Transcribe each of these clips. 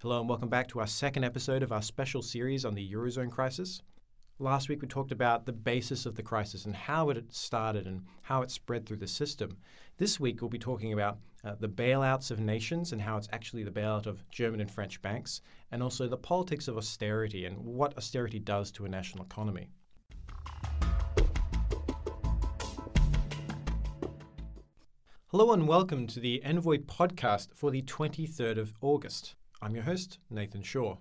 Hello, and welcome back to our second episode of our special series on the Eurozone crisis. Last week, we talked about the basis of the crisis and how it started and how it spread through the system. This week, we'll be talking about uh, the bailouts of nations and how it's actually the bailout of German and French banks, and also the politics of austerity and what austerity does to a national economy. Hello and welcome to the Envoy podcast for the 23rd of August. I'm your host, Nathan Shaw.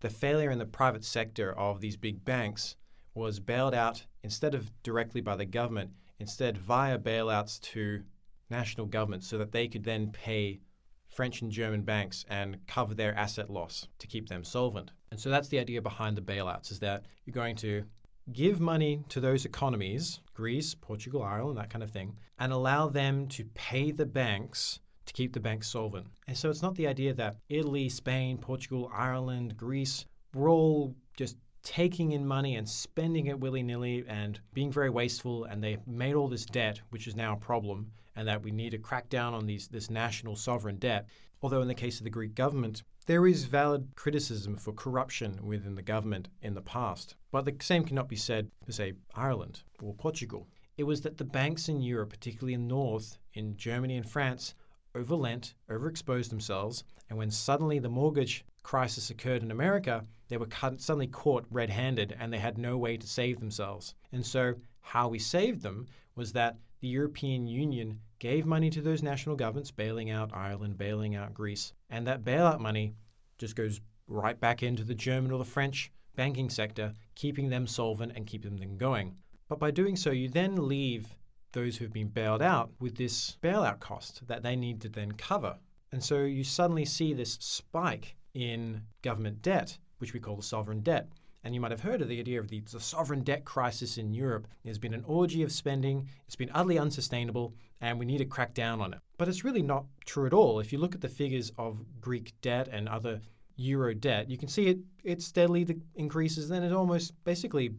The failure in the private sector of these big banks was bailed out instead of directly by the government, instead via bailouts to national governments so that they could then pay French and German banks and cover their asset loss to keep them solvent. And so that's the idea behind the bailouts is that you're going to give money to those economies, Greece, Portugal, Ireland, that kind of thing, and allow them to pay the banks to keep the banks solvent. And so it's not the idea that Italy, Spain, Portugal, Ireland, Greece, we're all just taking in money and spending it willy nilly and being very wasteful, and they made all this debt, which is now a problem, and that we need to crack down on these, this national sovereign debt. Although, in the case of the Greek government, there is valid criticism for corruption within the government in the past. But the same cannot be said for, say, Ireland or Portugal. It was that the banks in Europe, particularly in North, in Germany and France, overlent, overexposed themselves, and when suddenly the mortgage crisis occurred in America, they were suddenly caught red handed and they had no way to save themselves. And so, how we saved them was that the European Union gave money to those national governments, bailing out Ireland, bailing out Greece, and that bailout money just goes right back into the German or the French banking sector, keeping them solvent and keeping them going. But by doing so, you then leave those who've been bailed out with this bailout cost that they need to then cover. And so you suddenly see this spike in government debt, which we call the sovereign debt. And you might have heard of the idea of the, the, sovereign debt crisis in Europe. There's been an orgy of spending, it's been utterly unsustainable, and we need to crack down on it. But it's really not true at all. If you look at the figures of Greek debt and other euro debt, you can see it, it steadily increases, then it almost basically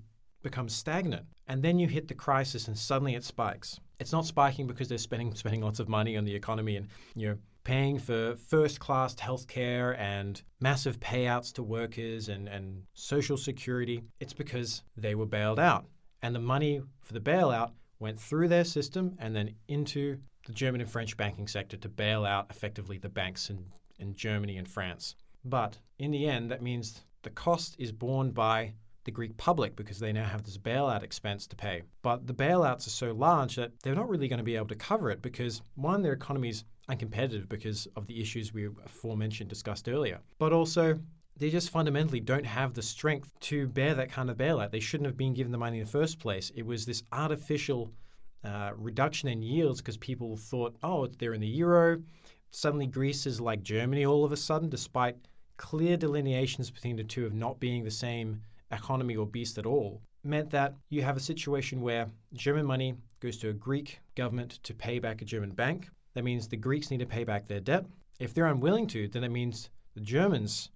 becomes stagnant. And then you hit the crisis and suddenly it spikes. It's not spiking because they're spending spending lots of money on the economy and you know paying for first class healthcare and massive payouts to workers and, and social security. It's because they were bailed out. And the money for the bailout went through their system and then into the German and French banking sector to bail out effectively the banks in, in Germany and France. But in the end, that means the cost is borne by the Greek public because they now have this bailout expense to pay. But the bailouts are so large that they're not really going to be able to cover it because, one, their economy's uncompetitive because of the issues we aforementioned discussed earlier. But also, they just fundamentally don't have the strength to bear that kind of bailout. They shouldn't have been given the money in the first place. It was this artificial uh, reduction in yields because people thought, oh, they're in the euro. Suddenly, Greece is like Germany all of a sudden, despite clear delineations between the two of not being the same economy or beast at all meant that you have a situation where German money goes to a Greek government to pay back a German bank. That means the Greeks need to pay back their debt. If they're unwilling to, then it means the Germans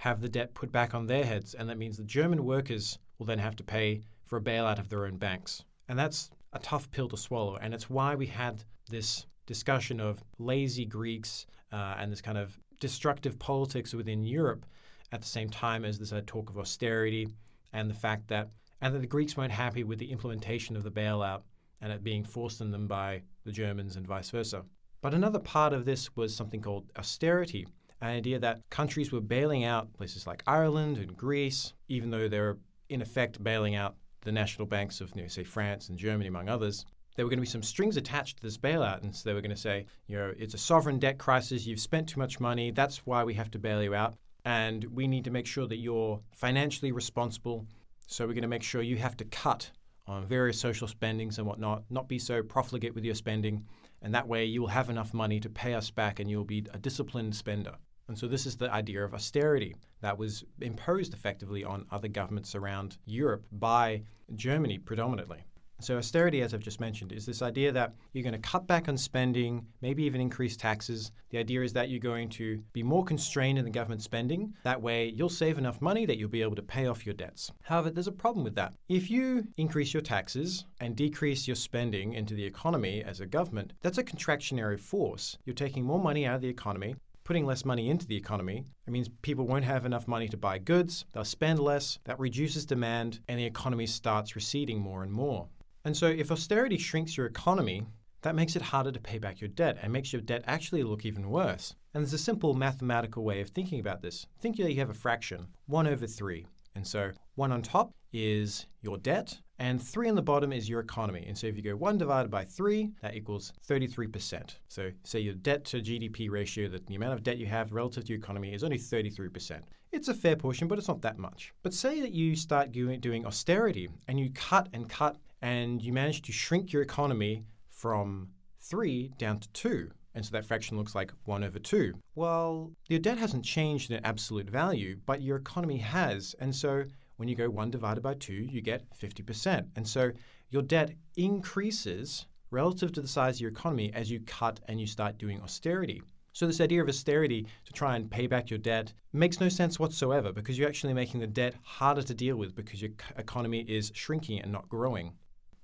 have the debt put back on their heads, and that means the German workers will then have to pay for a bailout of their own banks. And that's a tough pill to swallow, and it's why we had this discussion of lazy Greeks uh, and this kind of destructive politics within Europe at the same time as this uh, talk of austerity and the fact that and that the Greeks weren't happy with the implementation of the bailout and it being forced on them by the Germans and vice versa. But another part of this was something called austerity, an idea that countries were bailing out places like Ireland and Greece, even though they were in effect bailing out the national banks of, you know, say, France and Germany, among others. There were going to be some strings attached to this bailout, and so they were going to say, you know, it's a sovereign debt crisis. You've spent too much money. That's why we have to bail you out and we need to make sure that you're financially responsible. So we're going to make sure you have to cut on various social spendings and whatnot, not be so profligate with your spending, and that way you will have enough money to pay us back and you'll be a disciplined spender. And so this is the idea of austerity that was imposed effectively on other governments around Europe by Germany predominantly. So, austerity, as I've just mentioned, is this idea that you're going to cut back on spending, maybe even increase taxes. The idea is that you're going to be more constrained in the government spending. That way, you'll save enough money that you'll be able to pay off your debts. However, there's a problem with that. If you increase your taxes and decrease your spending into the economy as a government, that's a contractionary force. You're taking more money out of the economy, putting less money into the economy, it means people won't have enough money to buy goods, they'll spend less, that reduces demand, and the economy starts receding more and more. And so, if austerity shrinks your economy, that makes it harder to pay back your debt and makes your debt actually look even worse. And there's a simple mathematical way of thinking about this. Think that you have a fraction, 1 over 3. And so 1 on top is your debt, and 3 on the bottom is your economy. And so if you go 1 divided by 3, that equals 33%. So say your debt to GDP ratio, that the amount of debt you have relative to your economy is only 33%. It's a fair portion, but it's not that much. But say that you start doing austerity and you cut and cut and you manage to shrink your economy from 3 down to 2. And so that fraction looks like 1 over 2. Well, your debt hasn't changed in absolute value, but your economy has. And so when you go 1 divided by 2, you get 50%. And so your debt increases relative to the size of your economy as you cut and you start doing austerity. So, this idea of austerity to try and pay back your debt makes no sense whatsoever because you're actually making the debt harder to deal with because your economy is shrinking and not growing.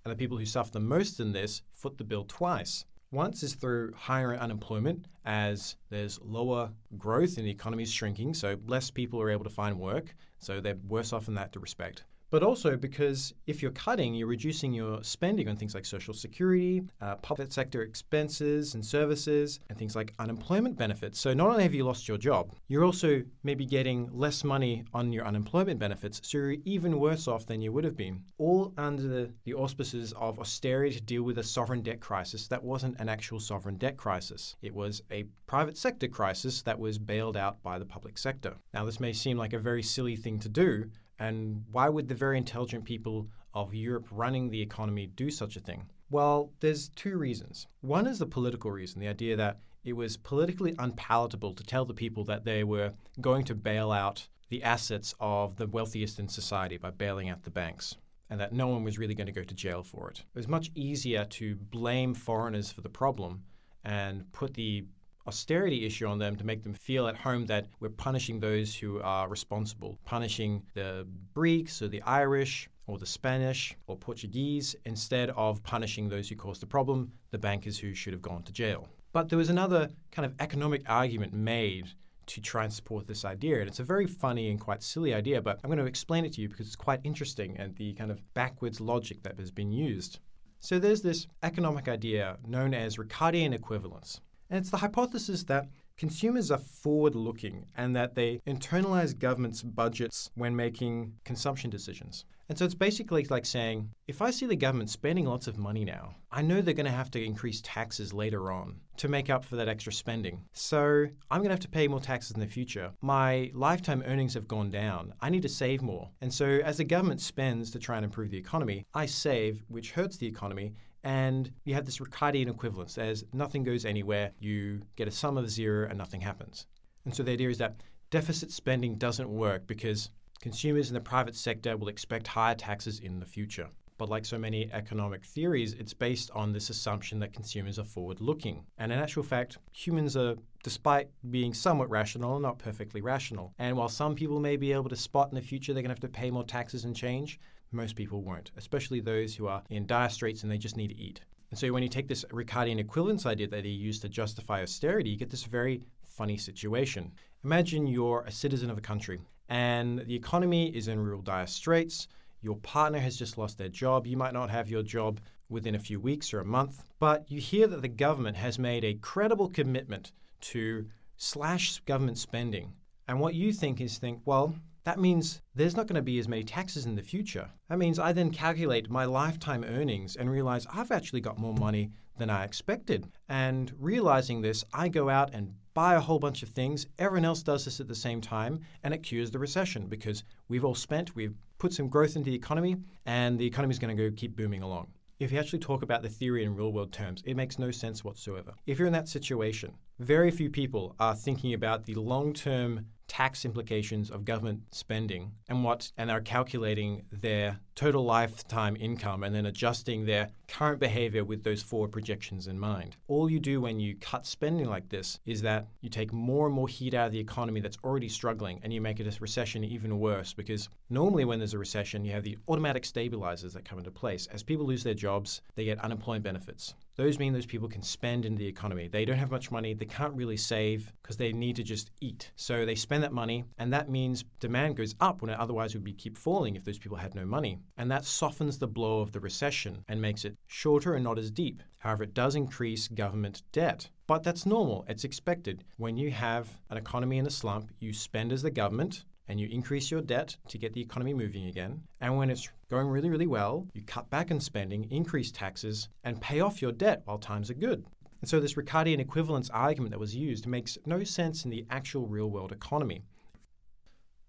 And the people who suffer the most in this foot the bill twice. Once is through higher unemployment, as there's lower growth and the economy is shrinking, so less people are able to find work, so they're worse off in that respect but also because if you're cutting, you're reducing your spending on things like social security, uh, public sector expenses and services, and things like unemployment benefits. So not only have you lost your job, you're also maybe getting less money on your unemployment benefits, so you're even worse off than you would have been. All under the, the auspices of austerity to deal with a sovereign debt crisis that wasn't an actual sovereign debt crisis. It was a private sector crisis that was bailed out by the public sector. Now, this may seem like a very silly thing to do, and why would the very intelligent people of Europe running the economy do such a thing? Well, there's two reasons. One is the political reason, the idea that it was politically unpalatable to tell the people that they were going to bail out the assets of the wealthiest in society by bailing out the banks, and that no one was really going to go to jail for it. It was much easier to blame foreigners for the problem and put the austerity issue on them to make them feel at home that we're punishing those who are responsible, punishing the Greeks or the Irish or the Spanish or Portuguese instead of punishing those who caused the problem, the bankers who should have gone to jail. But there was another kind of economic argument made to try and support this idea. And it's a very funny and quite silly idea, but I'm going to explain it to you because it's quite interesting and the kind of backwards logic that has been used. So there's this economic idea known as Ricardian equivalence. And it's the hypothesis that consumers are forward looking and that they internalize government's budgets when making consumption decisions. And so it's basically like saying if I see the government spending lots of money now, I know they're going to have to increase taxes later on to make up for that extra spending. So I'm going to have to pay more taxes in the future. My lifetime earnings have gone down. I need to save more. And so as the government spends to try and improve the economy, I save, which hurts the economy, and you have this Ricardian equivalence as nothing goes anywhere, you get a sum of zero and nothing happens. And so the idea is that deficit spending doesn't work because consumers in the private sector will expect higher taxes in the future. But like so many economic theories, it's based on this assumption that consumers are forward looking. And in actual fact, humans are, despite being somewhat rational, not perfectly rational. And while some people may be able to spot in the future they're going to have to pay more taxes and change, most people won't, especially those who are in dire straits and they just need to eat. And so when you take this Ricardian equivalence idea that he used to justify austerity, you get this very funny situation. Imagine you're a citizen of a country and the economy is in real dire straits. Your partner has just lost their job. You might not have your job within a few weeks or a month, but you hear that the government has made a credible commitment to slash government spending. And what you think is think, well, that means there's not going to be as many taxes in the future. That means I then calculate my lifetime earnings and realize I've actually got more money than I expected. And realizing this, I go out and buy a whole bunch of things. Everyone else does this at the same time, and it cures the recession because we've all spent, we've put some growth into the economy, and the economy is going to go keep booming along. If you actually talk about the theory in real world terms, it makes no sense whatsoever. If you're in that situation, very few people are thinking about the long term tax implications of government spending and what and are calculating their total lifetime income and then adjusting their current behavior with those forward projections in mind. All you do when you cut spending like this is that you take more and more heat out of the economy that's already struggling and you make it a recession even worse because normally when there's a recession you have the automatic stabilizers that come into place. As people lose their jobs, they get unemployment benefits. Those mean those people can spend in the economy. They don't have much money, they can't really save because they need to just eat. So they spend that money, and that means demand goes up when it otherwise would be keep falling if those people had no money. And that softens the blow of the recession and makes it shorter and not as deep. However, it does increase government debt. But that's normal, it's expected. When you have an economy in a slump, you spend as the government, and you increase your debt to get the economy moving again. And when it's going really, really well, you cut back on spending, increase taxes, and pay off your debt while times are good. And so, this Ricardian equivalence argument that was used makes no sense in the actual real world economy.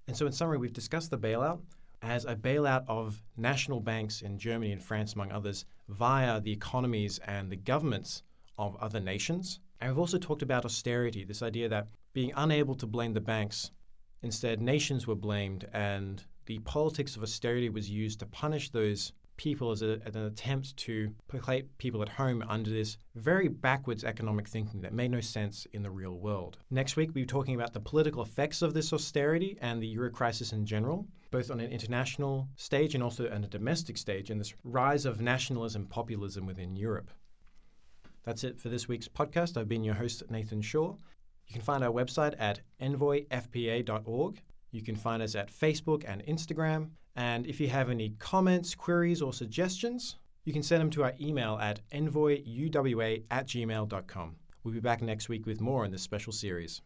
And so, in summary, we've discussed the bailout as a bailout of national banks in Germany and France, among others, via the economies and the governments of other nations. And we've also talked about austerity, this idea that being unable to blame the banks Instead, nations were blamed, and the politics of austerity was used to punish those people as, a, as, an attempt to placate people at home under this very backwards economic thinking that made no sense in the real world. Next week, we'll be talking about the political effects of this austerity and the euro crisis in general, both on an international stage and also on a domestic stage, and this rise of nationalism, populism within Europe. That's it for this week's podcast. I've been your host, Nathan Shaw. You can find our website at envoyfpa.org. You can find us at Facebook and Instagram. And if you have any comments, queries, or suggestions, you can send them to our email at envoyuwa at gmail.com. We'll be back next week with more in this special series.